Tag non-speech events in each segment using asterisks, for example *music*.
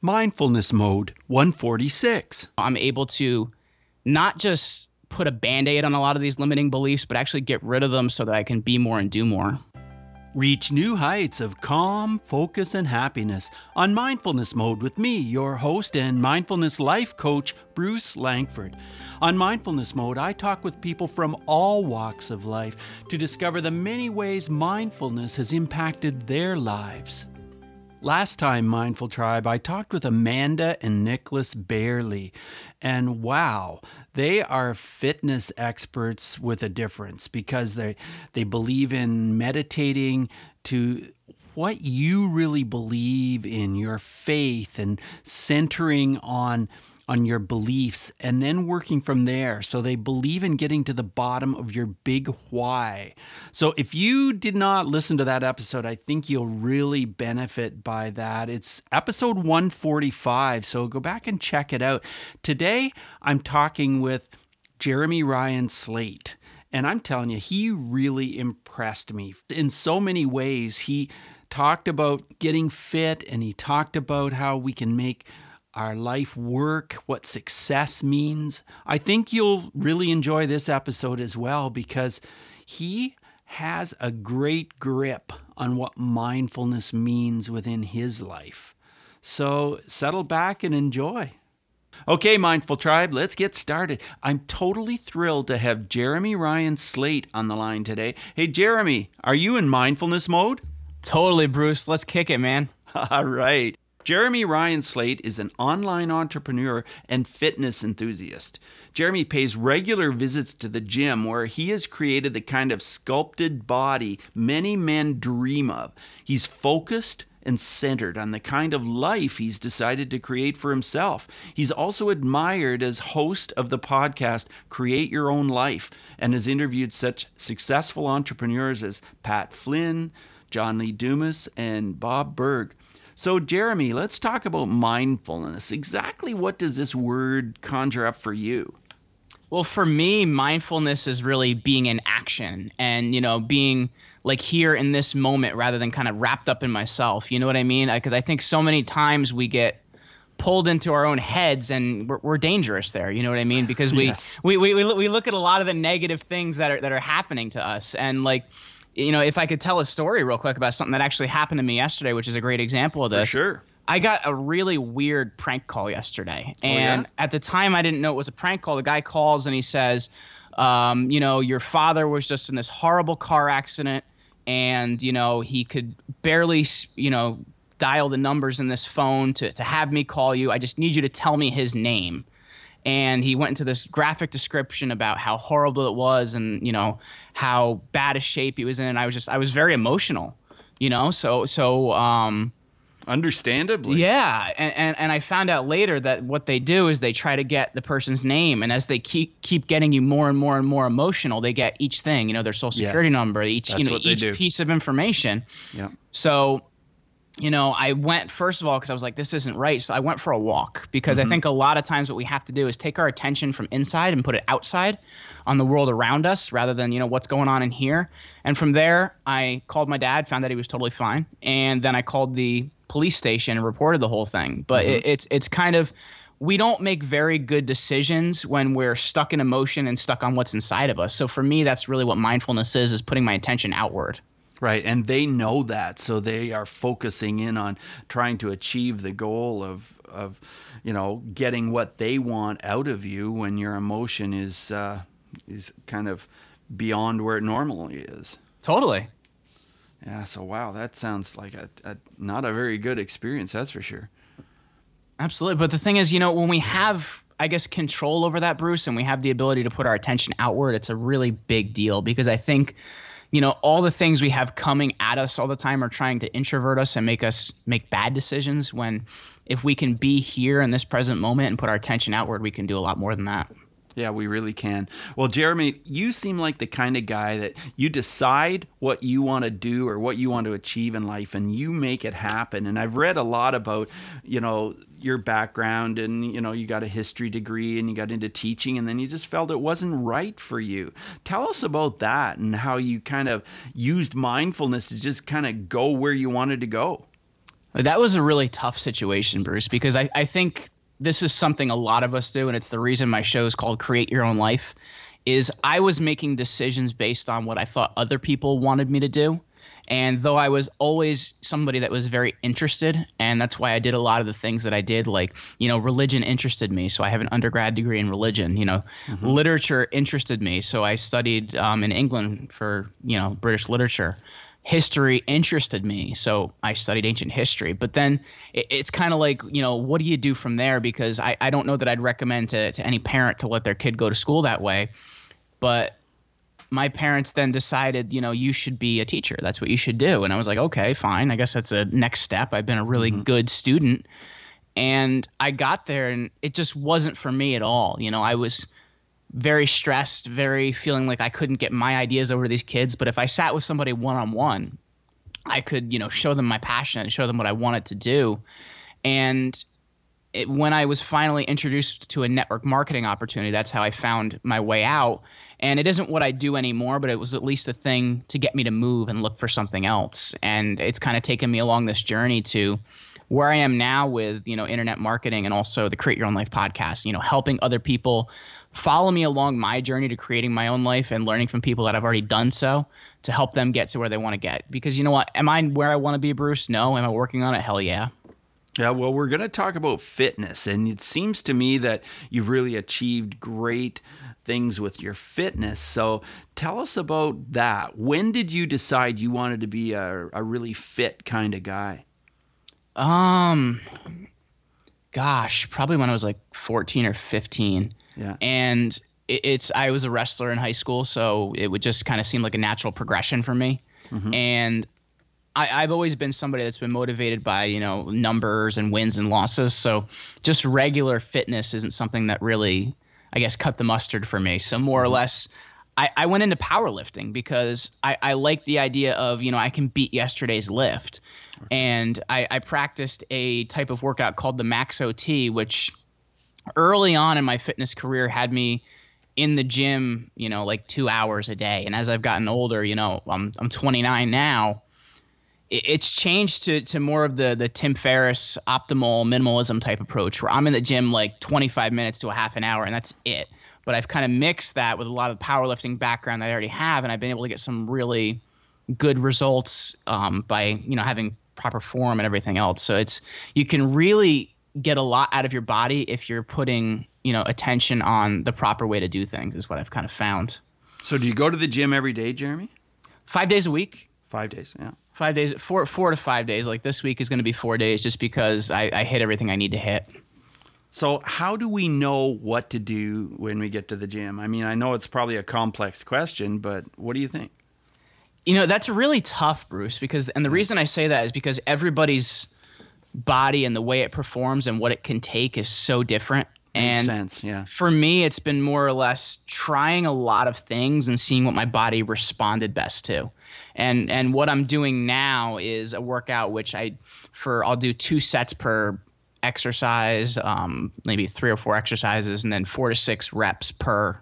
Mindfulness Mode 146. I'm able to not just put a band aid on a lot of these limiting beliefs, but actually get rid of them so that I can be more and do more. Reach new heights of calm, focus, and happiness on Mindfulness Mode with me, your host and mindfulness life coach, Bruce Langford. On Mindfulness Mode, I talk with people from all walks of life to discover the many ways mindfulness has impacted their lives. Last time, Mindful Tribe, I talked with Amanda and Nicholas Bailey, and wow, they are fitness experts with a difference because they they believe in meditating to what you really believe in your faith and centering on on your beliefs and then working from there. So they believe in getting to the bottom of your big why. So if you did not listen to that episode, I think you'll really benefit by that. It's episode 145. So go back and check it out. Today, I'm talking with Jeremy Ryan Slate. And I'm telling you, he really impressed me in so many ways. He talked about getting fit and he talked about how we can make our life work, what success means. I think you'll really enjoy this episode as well because he has a great grip on what mindfulness means within his life. So settle back and enjoy. Okay, Mindful Tribe, let's get started. I'm totally thrilled to have Jeremy Ryan Slate on the line today. Hey, Jeremy, are you in mindfulness mode? Totally, Bruce. Let's kick it, man. *laughs* All right. Jeremy Ryan Slate is an online entrepreneur and fitness enthusiast. Jeremy pays regular visits to the gym where he has created the kind of sculpted body many men dream of. He's focused and centered on the kind of life he's decided to create for himself. He's also admired as host of the podcast Create Your Own Life and has interviewed such successful entrepreneurs as Pat Flynn, John Lee Dumas, and Bob Burg. So, Jeremy, let's talk about mindfulness. Exactly what does this word conjure up for you? Well, for me, mindfulness is really being in action and, you know, being like here in this moment rather than kind of wrapped up in myself. You know what I mean? Because I think so many times we get pulled into our own heads and we're, we're dangerous there. You know what I mean? Because we, *laughs* yes. we, we, we look at a lot of the negative things that are, that are happening to us. And like, you know, if I could tell a story real quick about something that actually happened to me yesterday, which is a great example of this. For sure. I got a really weird prank call yesterday. And oh, yeah? at the time, I didn't know it was a prank call. The guy calls and he says, um, you know, your father was just in this horrible car accident and, you know, he could barely, you know, dial the numbers in this phone to, to have me call you. I just need you to tell me his name and he went into this graphic description about how horrible it was and you know how bad a shape he was in. And i was just i was very emotional you know? So so um understandably. Yeah. And, and and i found out later that what they do is they try to get the person's name. And as they keep keep getting you more and more and more emotional they get each thing you know their social security yes, number each you know each piece of information. Yeah. So you know, I went first of all because I was like, this isn't right. So I went for a walk because mm-hmm. I think a lot of times what we have to do is take our attention from inside and put it outside on the world around us rather than, you know, what's going on in here. And from there, I called my dad, found that he was totally fine. And then I called the police station and reported the whole thing. But mm-hmm. it, it's, it's kind of, we don't make very good decisions when we're stuck in emotion and stuck on what's inside of us. So for me, that's really what mindfulness is, is putting my attention outward. Right. And they know that. So they are focusing in on trying to achieve the goal of, of you know, getting what they want out of you when your emotion is, uh, is kind of beyond where it normally is. Totally. Yeah. So, wow, that sounds like a, a not a very good experience. That's for sure. Absolutely. But the thing is, you know, when we have I guess, control over that, Bruce, and we have the ability to put our attention outward, it's a really big deal because I think you know, all the things we have coming at us all the time are trying to introvert us and make us make bad decisions when if we can be here in this present moment and put our attention outward, we can do a lot more than that. Yeah, we really can. Well, Jeremy, you seem like the kind of guy that you decide what you want to do or what you want to achieve in life and you make it happen. And I've read a lot about, you know, your background and you know you got a history degree and you got into teaching and then you just felt it wasn't right for you tell us about that and how you kind of used mindfulness to just kind of go where you wanted to go That was a really tough situation, Bruce, because I, I think this is something a lot of us do, and it's the reason my show is called Create Your Own Life. Is I was making decisions based on what I thought other people wanted me to do. And though I was always somebody that was very interested, and that's why I did a lot of the things that I did, like, you know, religion interested me. So I have an undergrad degree in religion. You know, mm-hmm. literature interested me. So I studied um, in England for, you know, British literature history interested me. So I studied ancient history. But then it, it's kind of like, you know, what do you do from there? Because I, I don't know that I'd recommend to, to any parent to let their kid go to school that way. But my parents then decided, you know, you should be a teacher. That's what you should do. And I was like, okay, fine. I guess that's a next step. I've been a really mm-hmm. good student. And I got there and it just wasn't for me at all. You know, I was very stressed, very feeling like I couldn't get my ideas over these kids. But if I sat with somebody one on one, I could, you know, show them my passion and show them what I wanted to do. And it, when I was finally introduced to a network marketing opportunity, that's how I found my way out. And it isn't what I do anymore, but it was at least a thing to get me to move and look for something else. And it's kind of taken me along this journey to where I am now with, you know, internet marketing and also the Create Your Own Life podcast, you know, helping other people follow me along my journey to creating my own life and learning from people that have already done so to help them get to where they want to get. Because you know what? Am I where I want to be, Bruce? No. Am I working on it? Hell yeah. Yeah, well, we're going to talk about fitness. And it seems to me that you've really achieved great things with your fitness. So tell us about that. When did you decide you wanted to be a, a really fit kind of guy? Um, gosh, probably when I was like 14 or 15. Yeah. And it, it's I was a wrestler in high school, so it would just kind of seem like a natural progression for me. Mm-hmm. And I, have always been somebody that's been motivated by you know numbers and wins and losses. So just regular fitness isn't something that really, I guess, cut the mustard for me. So more or mm-hmm. less, I, I went into powerlifting because I, I like the idea of you know I can beat yesterday's lift, and I, I practiced a type of workout called the Max OT, which early on in my fitness career had me in the gym, you know, like two hours a day. And as I've gotten older, you know, I'm I'm 29 now. It's changed to to more of the the Tim Ferriss optimal minimalism type approach, where I'm in the gym like 25 minutes to a half an hour, and that's it. But I've kind of mixed that with a lot of the powerlifting background that I already have, and I've been able to get some really good results um, by you know having proper form and everything else. So it's you can really get a lot out of your body if you're putting you know attention on the proper way to do things is what i've kind of found. So do you go to the gym every day jeremy? Five days a week? Five days yeah. Five days four four to five days. Like this week is going to be four days just because I, I hit everything i need to hit. So how do we know what to do when we get to the gym? I mean i know it's probably a complex question but what do you think? You know that's really tough bruce because and the reason i say that is because everybody's body and the way it performs and what it can take is so different. Makes and sense, yeah. For me, it's been more or less trying a lot of things and seeing what my body responded best to. And and what I'm doing now is a workout which I for I'll do two sets per exercise, um, maybe three or four exercises, and then four to six reps per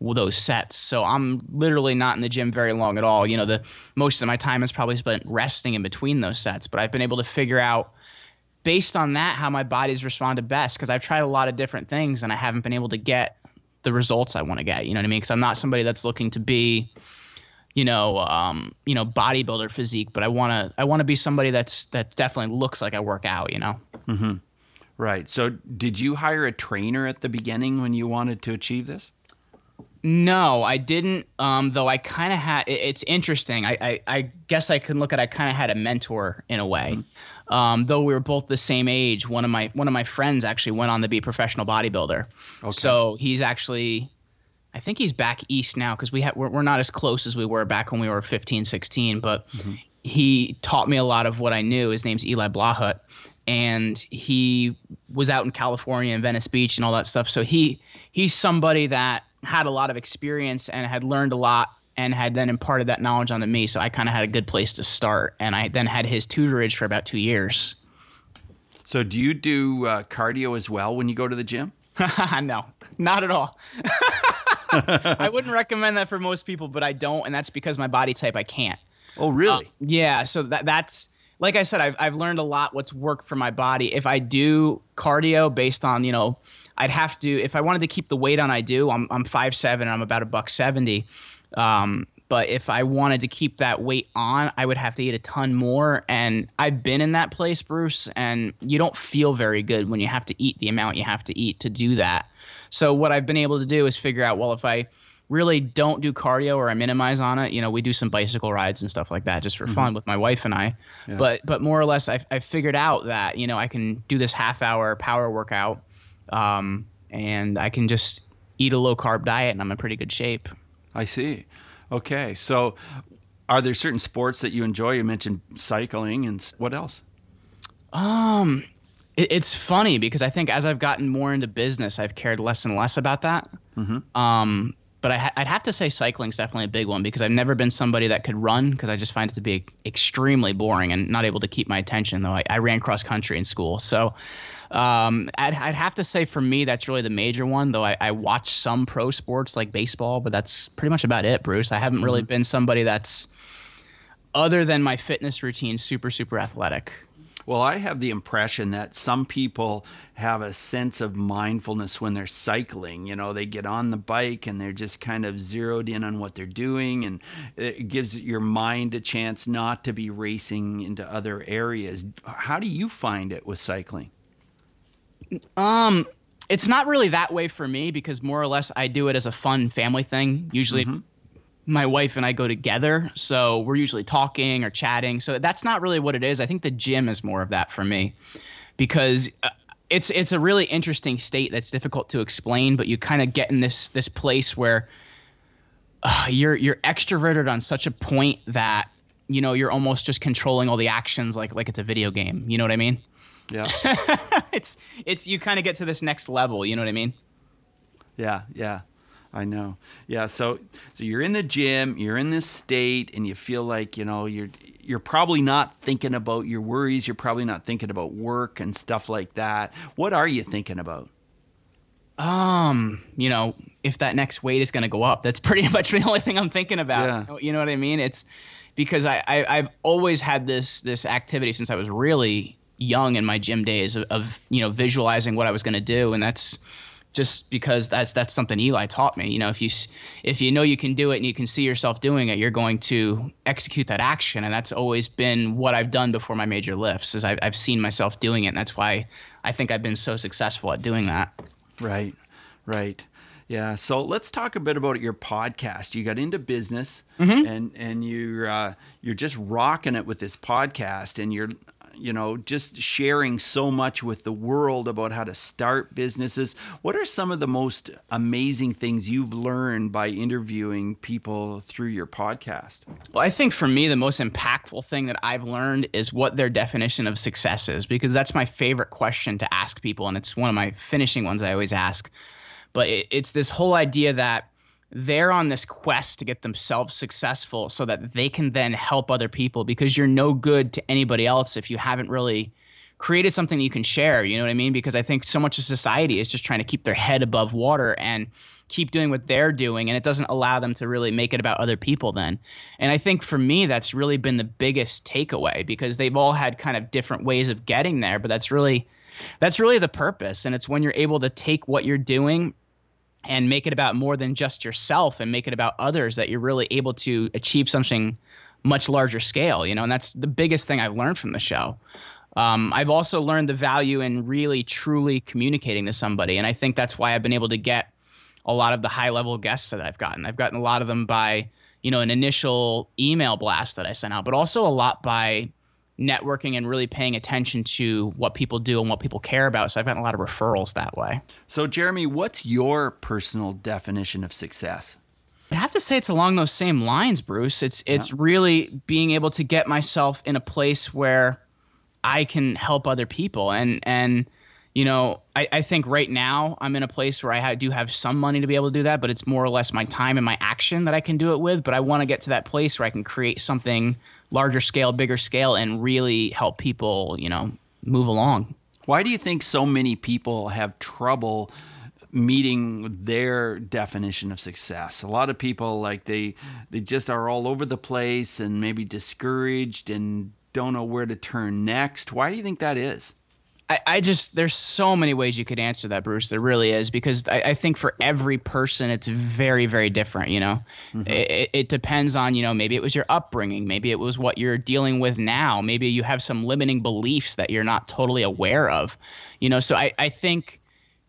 those sets. So I'm literally not in the gym very long at all. You know, the most of my time is probably spent resting in between those sets, but I've been able to figure out based on that how my body's responded best because I've tried a lot of different things and I haven't been able to get the results I want to get. You know what I mean? Because I'm not somebody that's looking to be, you know, um, you know, bodybuilder physique, but I want to I want to be somebody that's that definitely looks like I work out. You know. Mm-hmm. Right. So, did you hire a trainer at the beginning when you wanted to achieve this? No, I didn't. Um, though I kind of had. It, it's interesting. I, I, I guess I can look at. I kind of had a mentor in a way. Mm-hmm. Um, though we were both the same age, one of my one of my friends actually went on to be a professional bodybuilder. Okay. So he's actually, I think he's back east now because we ha- we're, we're, not as close as we were back when we were 15, 16. But mm-hmm. he taught me a lot of what I knew. His name's Eli Blahut, and he was out in California and Venice Beach and all that stuff. So he he's somebody that had a lot of experience and had learned a lot and had then imparted that knowledge onto me. So I kind of had a good place to start. And I then had his tutorage for about two years. So do you do uh, cardio as well when you go to the gym? *laughs* no, not at all. *laughs* I wouldn't recommend that for most people, but I don't, and that's because my body type I can't. Oh, really? Uh, yeah. So that that's like I said, I've I've learned a lot what's worked for my body. If I do cardio based on you know, I'd have to if I wanted to keep the weight on. I do. I'm I'm five seven. I'm about a buck seventy. Um, but if I wanted to keep that weight on, I would have to eat a ton more. And I've been in that place, Bruce, and you don't feel very good when you have to eat the amount you have to eat to do that. So what I've been able to do is figure out well if I really don't do cardio or I minimize on it. You know, we do some bicycle rides and stuff like that just for mm-hmm. fun with my wife and I. Yeah. But but more or less, I've, I've figured out that you know I can do this half hour power workout, um, and I can just eat a low carb diet, and I'm in pretty good shape. I see. Okay, so are there certain sports that you enjoy? You mentioned cycling, and what else? Um, it, it's funny because I think as I've gotten more into business, I've cared less and less about that. Mm-hmm. Um, but I, would have to say cycling's definitely a big one because I've never been somebody that could run because I just find it to be extremely boring and not able to keep my attention. Though I, I ran cross country in school, so um, I'd, I'd, have to say for me that's really the major one. Though I, I, watch some pro sports like baseball, but that's pretty much about it, Bruce. I haven't really mm-hmm. been somebody that's other than my fitness routine super super athletic. Well, I have the impression that some people have a sense of mindfulness when they're cycling. You know, they get on the bike and they're just kind of zeroed in on what they're doing, and it gives your mind a chance not to be racing into other areas. How do you find it with cycling? Um, it's not really that way for me because more or less I do it as a fun family thing. Usually, mm-hmm my wife and I go together. So we're usually talking or chatting. So that's not really what it is. I think the gym is more of that for me because uh, it's it's a really interesting state that's difficult to explain, but you kind of get in this this place where uh, you're you're extroverted on such a point that you know you're almost just controlling all the actions like like it's a video game. You know what I mean? Yeah. *laughs* it's it's you kind of get to this next level, you know what I mean? Yeah, yeah. I know. Yeah. So, so you're in the gym, you're in this state, and you feel like you know you're you're probably not thinking about your worries. You're probably not thinking about work and stuff like that. What are you thinking about? Um, you know, if that next weight is going to go up, that's pretty *laughs* much the only thing I'm thinking about. Yeah. You know what I mean? It's because I, I I've always had this this activity since I was really young in my gym days of, of you know visualizing what I was going to do, and that's just because that's that's something Eli taught me. You know, if you if you know you can do it and you can see yourself doing it, you're going to execute that action, and that's always been what I've done before my major lifts. Is I've, I've seen myself doing it, and that's why I think I've been so successful at doing that. Right, right. Yeah. So let's talk a bit about your podcast. You got into business, mm-hmm. and and you're uh, you're just rocking it with this podcast, and you're you know, just sharing so much with the world about how to start businesses. What are some of the most amazing things you've learned by interviewing people through your podcast? Well, I think for me, the most impactful thing that I've learned is what their definition of success is, because that's my favorite question to ask people. And it's one of my finishing ones I always ask. But it's this whole idea that they're on this quest to get themselves successful so that they can then help other people because you're no good to anybody else if you haven't really created something you can share you know what i mean? Because i think so much of society is just trying to keep their head above water and keep doing what they're doing and it doesn't allow them to really make it about other people then. And i think for me that's really been the biggest takeaway because they've all had kind of different ways of getting there but that's really that's really the purpose and it's when you're able to take what you're doing and make it about more than just yourself and make it about others that you're really able to achieve something much larger scale you know and that's the biggest thing i've learned from the show. Um, i've also learned the value in really truly communicating to somebody and i think that's why i've been able to get a lot of the high level guests that i've gotten. I've gotten a lot of them by you know an initial email blast that i sent out but also a lot by networking and really paying attention to what people do and what people care about. So I've gotten a lot of referrals that way. So, Jeremy, what's your personal definition of success? I have to say it's along those same lines, Bruce. It's it's yeah. really being able to get myself in a place where I can help other people and and you know, I, I think right now I'm in a place where I ha- do have some money to be able to do that, but it's more or less my time and my action that I can do it with. But I want to get to that place where I can create something larger scale, bigger scale, and really help people, you know, move along. Why do you think so many people have trouble meeting their definition of success? A lot of people like they they just are all over the place and maybe discouraged and don't know where to turn next. Why do you think that is? I, I just there's so many ways you could answer that, Bruce. There really is because I, I think for every person it's very very different. You know, mm-hmm. it, it depends on you know maybe it was your upbringing, maybe it was what you're dealing with now, maybe you have some limiting beliefs that you're not totally aware of. You know, so I I think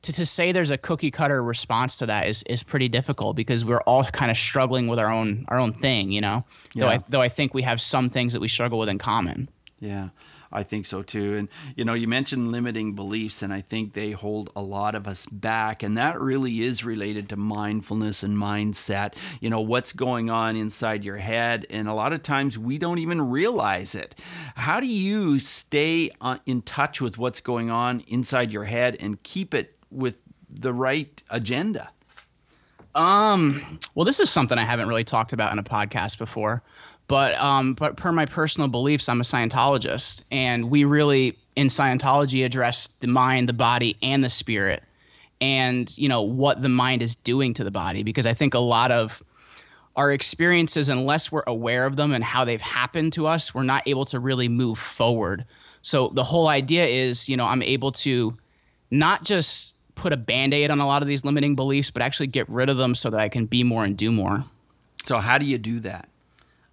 to, to say there's a cookie cutter response to that is, is pretty difficult because we're all kind of struggling with our own our own thing, you know. Yeah. Though I though I think we have some things that we struggle with in common. Yeah. I think so too. And you know, you mentioned limiting beliefs, and I think they hold a lot of us back. And that really is related to mindfulness and mindset. You know, what's going on inside your head, and a lot of times we don't even realize it. How do you stay uh, in touch with what's going on inside your head and keep it with the right agenda? Um, well, this is something I haven't really talked about in a podcast before. But um, but per my personal beliefs, I'm a Scientologist, and we really in Scientology address the mind, the body, and the spirit, and you know what the mind is doing to the body. Because I think a lot of our experiences, unless we're aware of them and how they've happened to us, we're not able to really move forward. So the whole idea is, you know, I'm able to not just put a band-aid on a lot of these limiting beliefs, but actually get rid of them so that I can be more and do more. So how do you do that?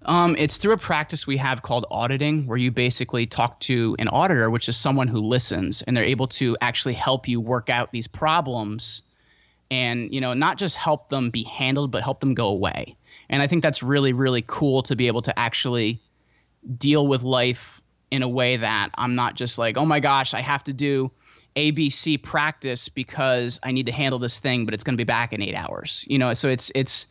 Um, it's through a practice we have called auditing, where you basically talk to an auditor, which is someone who listens, and they're able to actually help you work out these problems, and you know, not just help them be handled, but help them go away. And I think that's really, really cool to be able to actually deal with life in a way that I'm not just like, oh my gosh, I have to do ABC practice because I need to handle this thing, but it's going to be back in eight hours. You know, so it's it's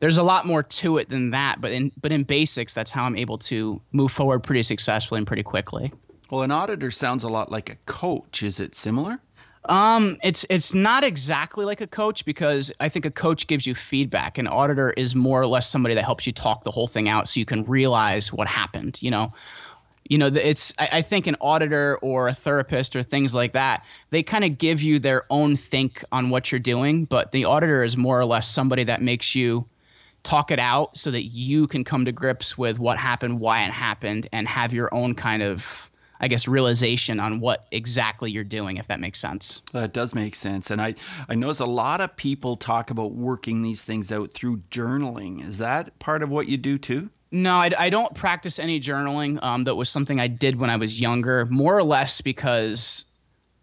there's a lot more to it than that. But in but in basics, that's how I'm able to move forward pretty successfully and pretty quickly. Well, an auditor sounds a lot like a coach. Is it similar? Um, it's it's not exactly like a coach because I think a coach gives you feedback. An auditor is more or less somebody that helps you talk the whole thing out so you can realize what happened. You know, you know, it's I, I think an auditor or a therapist or things like that. They kind of give you their own think on what you're doing, but the auditor is more or less somebody that makes you talk it out so that you can come to grips with what happened, why it happened, and have your own kind of, I guess, realization on what exactly you're doing, if that makes sense. That does make sense. And I, I notice a lot of people talk about working these things out through journaling. Is that part of what you do too? No, I, I don't practice any journaling. Um, that was something I did when I was younger, more or less because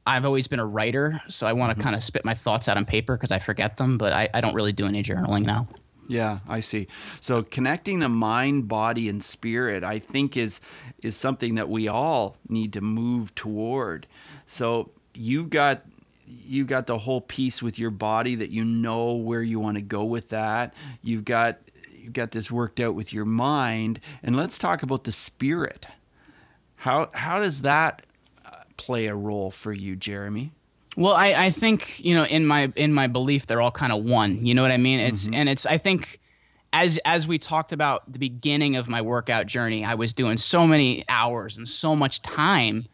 I've always been a writer. So I want to mm-hmm. kind of spit my thoughts out on paper because I forget them, but I, I don't really do any journaling now. Yeah, I see. So connecting the mind, body, and spirit, I think is is something that we all need to move toward. So you've got you've got the whole piece with your body that you know where you want to go with that. You've got you've got this worked out with your mind, and let's talk about the spirit. How how does that uh, play a role for you, Jeremy? Well, I, I think you know in my in my belief they're all kind of one. You know what I mean? It's mm-hmm. and it's I think as as we talked about the beginning of my workout journey, I was doing so many hours and so much time,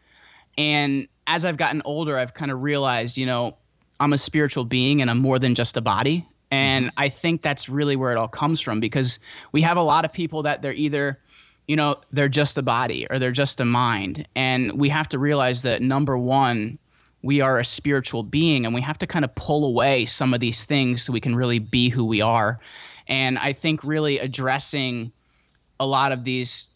and as I've gotten older, I've kind of realized you know I'm a spiritual being and I'm more than just a body. And mm-hmm. I think that's really where it all comes from because we have a lot of people that they're either you know they're just a body or they're just a mind and we have to realize that number one we are a spiritual being and we have to kind of pull away some of these things so we can really be who we are. And I think really addressing a lot of these,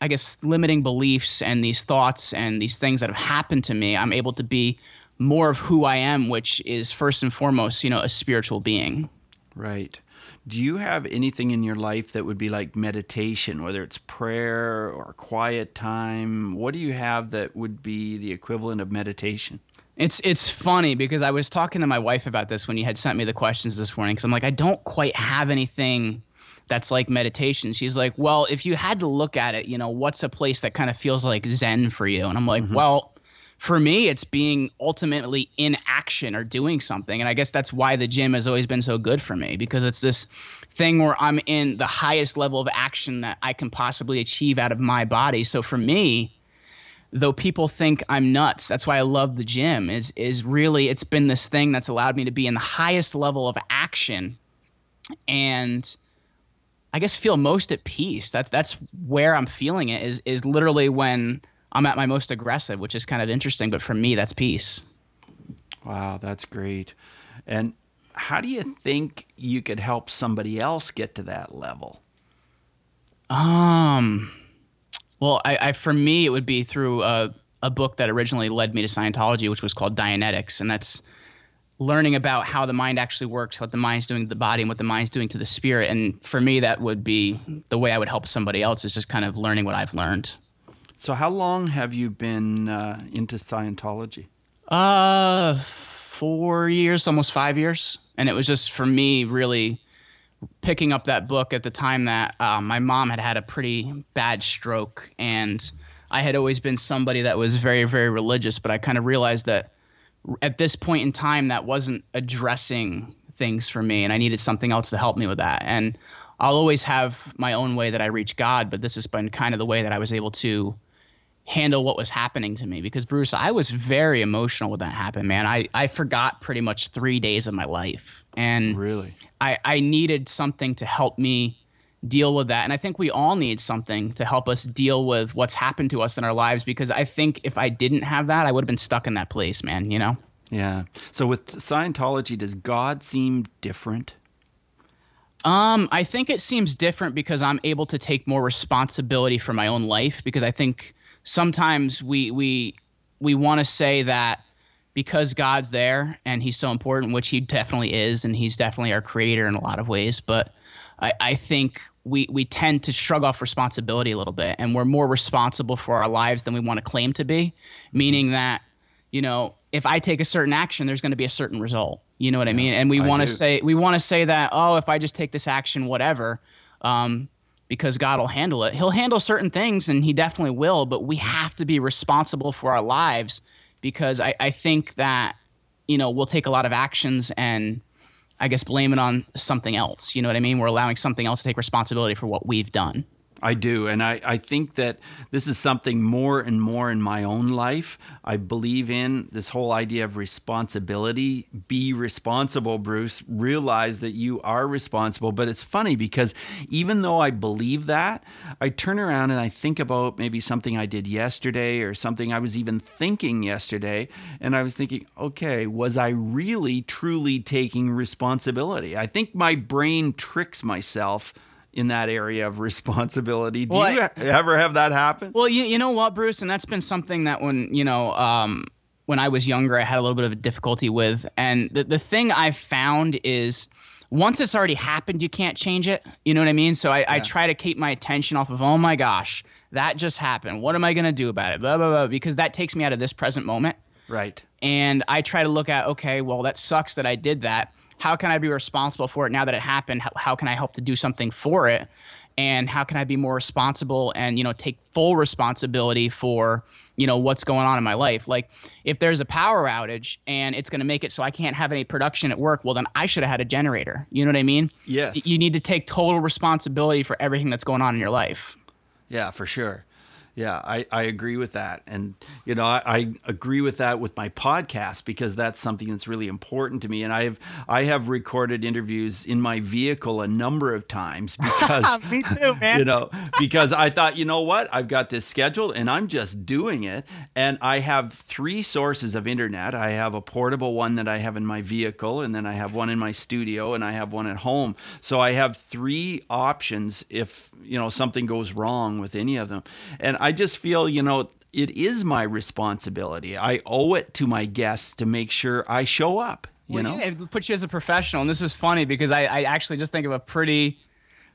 I guess, limiting beliefs and these thoughts and these things that have happened to me, I'm able to be more of who I am, which is first and foremost, you know, a spiritual being. Right. Do you have anything in your life that would be like meditation, whether it's prayer or quiet time? What do you have that would be the equivalent of meditation? It's it's funny because I was talking to my wife about this when you had sent me the questions this morning because I'm like I don't quite have anything that's like meditation. She's like, "Well, if you had to look at it, you know, what's a place that kind of feels like zen for you?" And I'm like, mm-hmm. "Well, for me, it's being ultimately in action or doing something. And I guess that's why the gym has always been so good for me because it's this thing where I'm in the highest level of action that I can possibly achieve out of my body. So for me, though people think I'm nuts, that's why I love the gym. Is is really it's been this thing that's allowed me to be in the highest level of action, and I guess feel most at peace. That's that's where I'm feeling it is is literally when I'm at my most aggressive, which is kind of interesting. But for me, that's peace. Wow, that's great. And how do you think you could help somebody else get to that level? Um, well, I, I for me it would be through a, a book that originally led me to Scientology, which was called Dianetics, and that's learning about how the mind actually works, what the mind's doing to the body, and what the mind's doing to the spirit. And for me, that would be the way I would help somebody else is just kind of learning what I've learned. So, how long have you been uh, into Scientology? Uh, four years, almost five years. And it was just for me really picking up that book at the time that uh, my mom had had a pretty bad stroke. And I had always been somebody that was very, very religious, but I kind of realized that at this point in time, that wasn't addressing things for me. And I needed something else to help me with that. And I'll always have my own way that I reach God, but this has been kind of the way that I was able to handle what was happening to me because Bruce, I was very emotional when that happened, man. I, I forgot pretty much three days of my life. And really, I, I needed something to help me deal with that. And I think we all need something to help us deal with what's happened to us in our lives because I think if I didn't have that, I would have been stuck in that place, man, you know? Yeah. So with Scientology, does God seem different? Um, I think it seems different because I'm able to take more responsibility for my own life because I think sometimes we we we want to say that because God's there and He's so important, which He definitely is, and He's definitely our creator in a lot of ways. But I, I think we we tend to shrug off responsibility a little bit, and we're more responsible for our lives than we want to claim to be. Meaning that you know, if I take a certain action, there's going to be a certain result. You know what I mean? And we want to say we want to say that oh, if I just take this action, whatever. Um, because God will handle it. He'll handle certain things and he definitely will, but we have to be responsible for our lives because I, I think that, you know, we'll take a lot of actions and I guess blame it on something else. You know what I mean? We're allowing something else to take responsibility for what we've done. I do. And I, I think that this is something more and more in my own life. I believe in this whole idea of responsibility. Be responsible, Bruce. Realize that you are responsible. But it's funny because even though I believe that, I turn around and I think about maybe something I did yesterday or something I was even thinking yesterday. And I was thinking, okay, was I really, truly taking responsibility? I think my brain tricks myself in that area of *laughs* responsibility. Do well, you I, ever have that happen? Well, you, you know what, Bruce, and that's been something that when you know um, when I was younger, I had a little bit of a difficulty with. And the the thing I've found is once it's already happened, you can't change it. You know what I mean? So I, yeah. I try to keep my attention off of, oh my gosh, that just happened. What am I going to do about it? Blah, blah, blah, because that takes me out of this present moment. Right. And I try to look at, okay, well, that sucks that I did that how can I be responsible for it now that it happened? How, how can I help to do something for it? and how can I be more responsible and you know take full responsibility for you know what's going on in my life? Like if there's a power outage and it's going to make it so I can't have any production at work well then I should have had a generator. You know what I mean? Yes. You need to take total responsibility for everything that's going on in your life. Yeah for sure yeah, I, I agree with that. And, you know, I, I, agree with that with my podcast because that's something that's really important to me. And I have I have recorded interviews in my vehicle a number of times *laughs* because *laughs* me too, *laughs* man. You know, because I thought, you know what, I've got this scheduled and I'm just doing it. And I have three sources of internet. I have a portable one that I have in my vehicle, and then I have one in my studio, and I have one at home. So I have three options if you know something goes wrong with any of them. And I just feel, you know, it is my responsibility. I owe it to my guests to make sure I show up. You well, know, yeah, it puts you as a professional. And this is funny because I, I actually just think of a pretty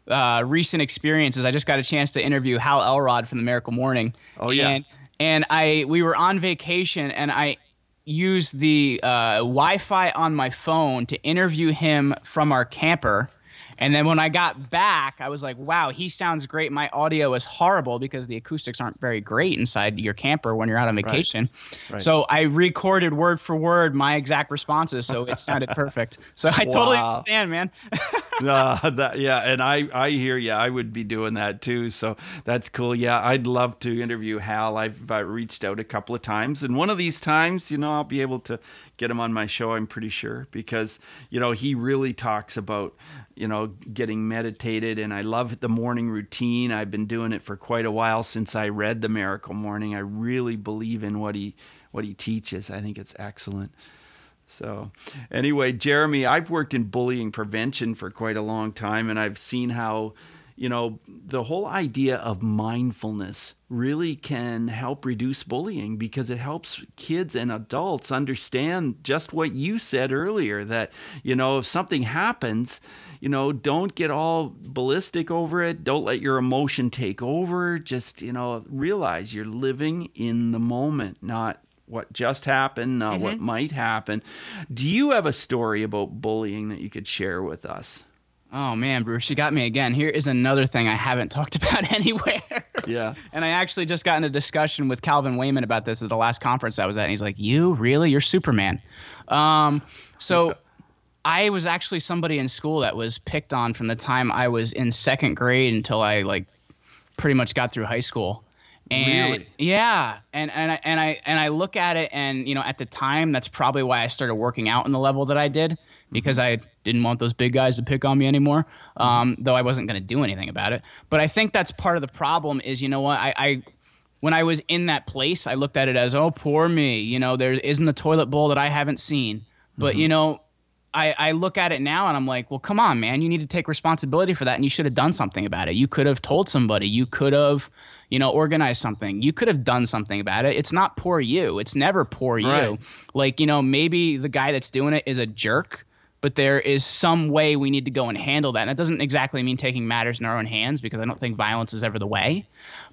uh, recent experiences. I just got a chance to interview Hal Elrod from the Miracle Morning. Oh yeah. And, and I we were on vacation and I used the uh, Wi-Fi on my phone to interview him from our camper and then when I got back, I was like, wow, he sounds great. My audio is horrible because the acoustics aren't very great inside your camper when you're out on vacation. Right. Right. So I recorded word for word my exact responses. So it sounded *laughs* perfect. So I wow. totally understand, man. *laughs* uh, that, yeah. And I, I hear you. I would be doing that too. So that's cool. Yeah. I'd love to interview Hal. I've uh, reached out a couple of times. And one of these times, you know, I'll be able to get him on my show, I'm pretty sure, because, you know, he really talks about, you know, getting meditated, and I love the morning routine. I've been doing it for quite a while since I read the Miracle Morning. I really believe in what he what he teaches. I think it's excellent. So, anyway, Jeremy, I've worked in bullying prevention for quite a long time, and I've seen how you know, the whole idea of mindfulness really can help reduce bullying because it helps kids and adults understand just what you said earlier that, you know, if something happens, you know, don't get all ballistic over it. Don't let your emotion take over. Just, you know, realize you're living in the moment, not what just happened, not mm-hmm. what might happen. Do you have a story about bullying that you could share with us? Oh man, Bruce, you got me again. Here is another thing I haven't *laughs* talked about *laughs* anywhere. Yeah. and I actually just got in a discussion with Calvin Wayman about this at the last conference I was at. And he's like, You really? You're Superman. Um, so *laughs* I was actually somebody in school that was picked on from the time I was in second grade until I like pretty much got through high school. And really? yeah, and and I, and I and I look at it, and you know, at the time, that's probably why I started working out in the level that I did because I didn't want those big guys to pick on me anymore. Um, though I wasn't going to do anything about it. But I think that's part of the problem. Is you know what I, I when I was in that place, I looked at it as, oh, poor me. You know, there isn't a toilet bowl that I haven't seen. But, mm-hmm. you know, I, I look at it now and I'm like, well, come on, man. You need to take responsibility for that. And you should have done something about it. You could have told somebody. You could have, you know, organized something. You could have done something about it. It's not poor you. It's never poor right. you. Like, you know, maybe the guy that's doing it is a jerk but there is some way we need to go and handle that. And that doesn't exactly mean taking matters in our own hands because I don't think violence is ever the way.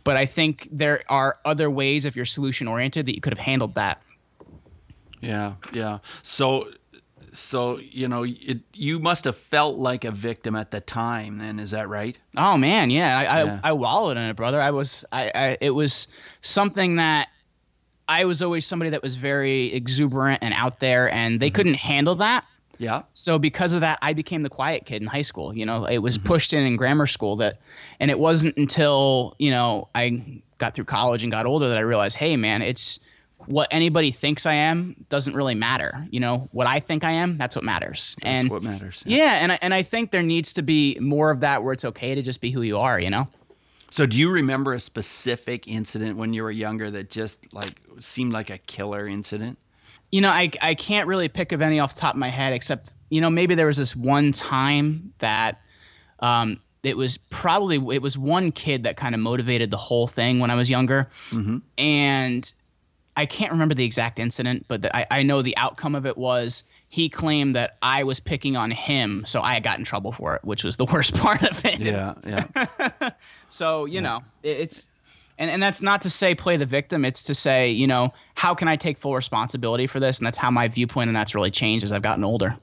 But I think there are other ways if you're solution oriented that you could have handled that. Yeah, yeah. So so you know it, you must have felt like a victim at the time then is that right oh man yeah i yeah. I, I, wallowed in it brother i was I, I it was something that i was always somebody that was very exuberant and out there and they mm-hmm. couldn't handle that yeah. So because of that, I became the quiet kid in high school. You know, it was mm-hmm. pushed in in grammar school that, and it wasn't until you know I got through college and got older that I realized, hey, man, it's what anybody thinks I am doesn't really matter. You know, what I think I am, that's what matters. That's and what matters. Yeah, yeah and I, and I think there needs to be more of that where it's okay to just be who you are. You know. So, do you remember a specific incident when you were younger that just like seemed like a killer incident? You know, I, I can't really pick of any off the top of my head, except, you know, maybe there was this one time that um, it was probably, it was one kid that kind of motivated the whole thing when I was younger. Mm-hmm. And I can't remember the exact incident, but the, I, I know the outcome of it was he claimed that I was picking on him, so I got in trouble for it, which was the worst *laughs* part of it. Yeah, yeah. *laughs* so you yeah. know, it, it's and and that's not to say play the victim. It's to say you know how can i take full responsibility for this? And that's how my viewpoint and that's really changed as i've gotten older.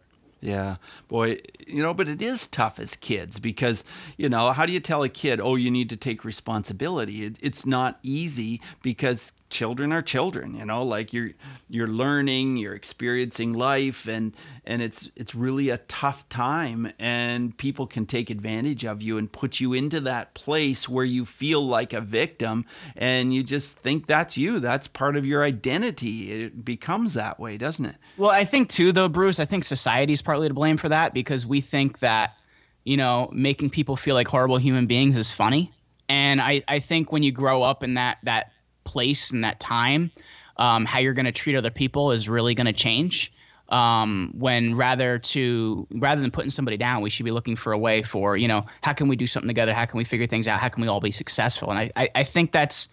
Yeah, boy, you know, but it is tough as kids because, you know, how do you tell a kid, oh, you need to take responsibility? It, it's not easy because children are children, you know, like you're you're learning, you're experiencing life and and it's it's really a tough time and people can take advantage of you and put you into that place where you feel like a victim and you just think that's you, that's part of your identity. It becomes that way, doesn't it? Well, I think too though, Bruce, I think society's partly to blame for that because we think that, you know, making people feel like horrible human beings is funny. And I, I think when you grow up in that that place and that time, um, how you're going to treat other people is really going to change. Um, when rather to rather than putting somebody down, we should be looking for a way for you know how can we do something together? How can we figure things out? How can we all be successful? And I, I, I think that's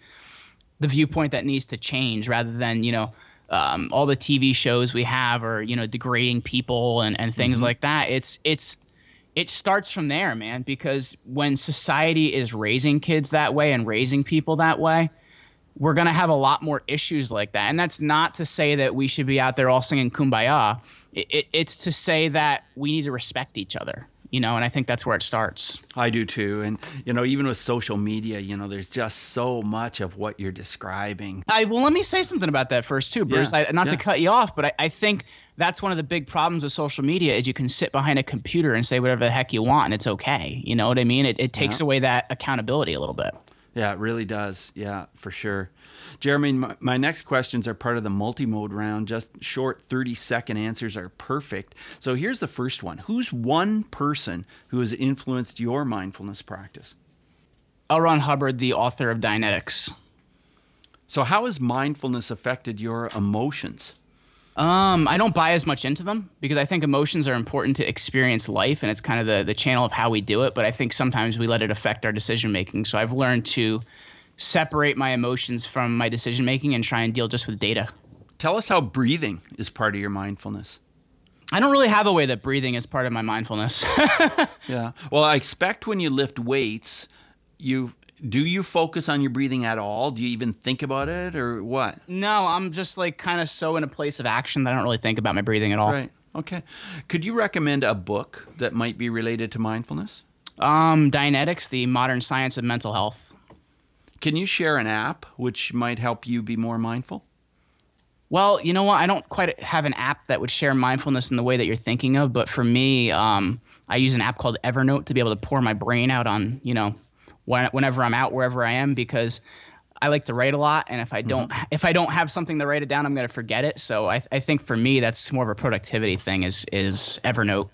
the viewpoint that needs to change rather than you know um, all the TV shows we have are you know degrading people and, and things mm-hmm. like that. It's it's it starts from there, man. Because when society is raising kids that way and raising people that way, we're gonna have a lot more issues like that. And that's not to say that we should be out there all singing "Kumbaya." It, it, it's to say that we need to respect each other you know and i think that's where it starts i do too and you know even with social media you know there's just so much of what you're describing i well let me say something about that first too bruce yeah, I, not yeah. to cut you off but I, I think that's one of the big problems with social media is you can sit behind a computer and say whatever the heck you want and it's okay you know what i mean it, it takes yeah. away that accountability a little bit Yeah, it really does. Yeah, for sure. Jeremy, my, my, next questions are part of the multi-mode round. Just short 30-second answers are perfect. So here's the first one. Who's one person who has influenced your mindfulness practice? L. Ron Hubbard, the author of Dianetics. So how has mindfulness affected your emotions? Um, I don't buy as much into them because I think emotions are important to experience life and it's kind of the, the channel of how we do it. But I think sometimes we let it affect our decision making. So I've learned to separate my emotions from my decision making and try and deal just with data. Tell us how breathing is part of your mindfulness. I don't really have a way that breathing is part of my mindfulness. *laughs* yeah. Well, I expect when you lift weights, you do you focus on your breathing at all? Do you even think about it or what? No, I'm just like kind of so in a place of action that I don't really think about my breathing at all. Right. Okay. Could you recommend a book that might be related to mindfulness? Um, Dianetics, the modern science of mental health. Can you share an app which might help you be more mindful? Well, you know what? I don't quite have an app that would share mindfulness in the way that you're thinking of, but for me, um, I use an app called Evernote to be able to pour my brain out on, you know, whenever I'm out, wherever I am, because I like to write a lot, and if I don't mm-hmm. if I don't have something to write it down, I'm going to forget it. So I, I think for me, that's more of a productivity thing. Is is Evernote.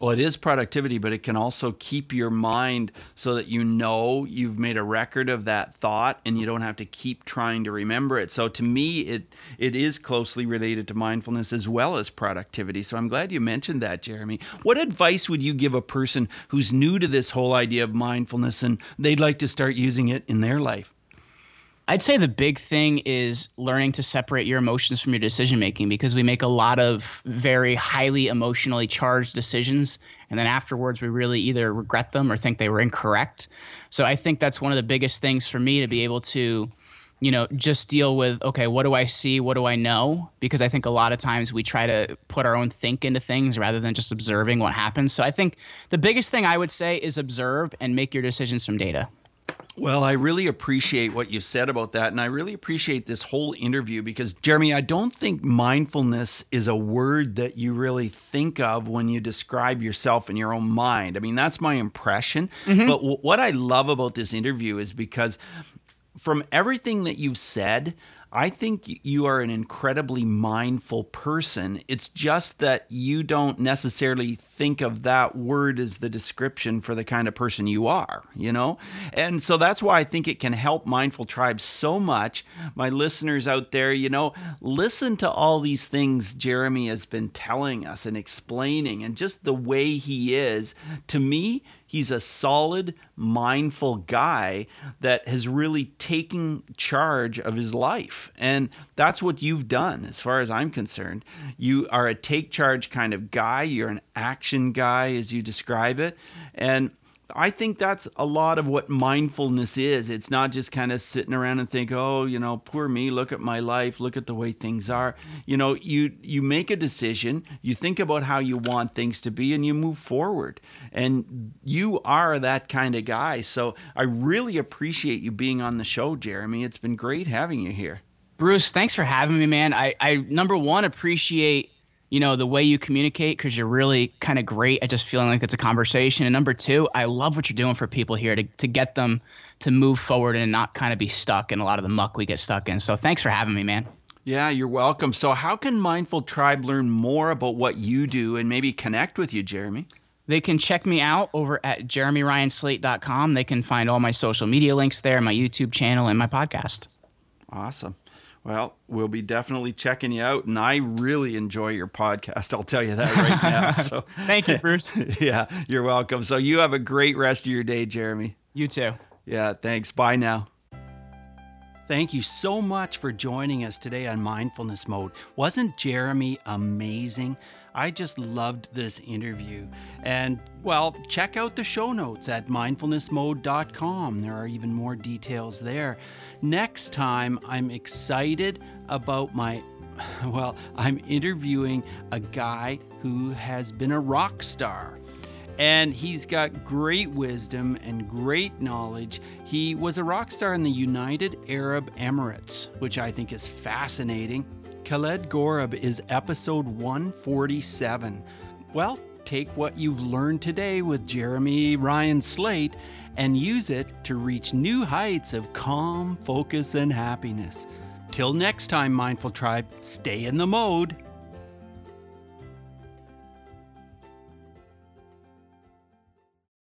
Well, it is productivity, but it can also keep your mind so that you know you've made a record of that thought and you don't have to keep trying to remember it. So to me, it it is closely related to mindfulness as well as productivity. So I'm glad you mentioned that, Jeremy. What advice would you give a person who's new to this whole idea of mindfulness and they'd like to start using it in their life? I'd say the big thing is learning to separate your emotions from your decision making because we make a lot of very highly emotionally charged decisions. And then afterwards, we really either regret them or think they were incorrect. So I think that's one of the biggest things for me to be able to, you know, just deal with okay, what do I see? What do I know? Because I think a lot of times we try to put our own think into things rather than just observing what happens. So I think the biggest thing I would say is observe and make your decisions from data. Well, I really appreciate what you said about that. And I really appreciate this whole interview because, Jeremy, I don't think mindfulness is a word that you really think of when you describe yourself in your own mind. I mean, that's my impression. Mm-hmm. But w- what I love about this interview is because from everything that you've said, I think you are an incredibly mindful person. It's just that you don't necessarily think of that word as the description for the kind of person you are, you know? And so that's why I think it can help Mindful Tribe so much. My listeners out there, you know, listen to all these things Jeremy has been telling us and explaining, and just the way he is. To me, he's a solid, mindful guy that has really taken charge of his life. And that's what you've done, as far as I'm concerned. You are a take charge kind of guy, you're an action guy, as you describe it. And I think that's a lot of what mindfulness is. It's not just kind of sitting around and think, "Oh, you know, poor me, look at my life, look at the way things are." You know, you you make a decision, you think about how you want things to be and you move forward. And you are that kind of guy. So, I really appreciate you being on the show, Jeremy. It's been great having you here. Bruce, thanks for having me, man. I I number 1 appreciate you know the way you communicate because you're really kind of great at just feeling like it's a conversation. And number two i love what you're doing for people here to, to get them to move forward and not kind of be stuck in a lot of the muck we get stuck in. So thanks for having me man. Yeah you're welcome. So how can mindful tribe learn more about what you do and maybe connect with you jeremy? They can check me out over at jeremyryanslate.com they can find all my social media links there my youtube channel and my podcast. Awesome well, we'll be definitely checking you out, and I really enjoy your podcast. I'll tell you that right now. *laughs* So, thank you, Bruce. *laughs* yeah, you're welcome. So, you have a great rest of your day, Jeremy. You too. Yeah, thanks. Bye now. Thank you so much for joining us today on Mindfulness Mode. Wasn't Jeremy amazing? I just loved this interview. And, well, check out the show notes at mindfulnessmode.com. There are even more details there. Next time, I'm excited about my *laughs* well, I'm interviewing a guy who has been a rock star. And he's got great wisdom and great knowledge. He was a rock star in the United Arab Emirates, which I think is fascinating. Khaled Gorab is episode 147. Well, take what you've learned today with Jeremy Ryan Slate and use it to reach new heights of calm, focus, and happiness. Till next time, Mindful Tribe, stay in the mode.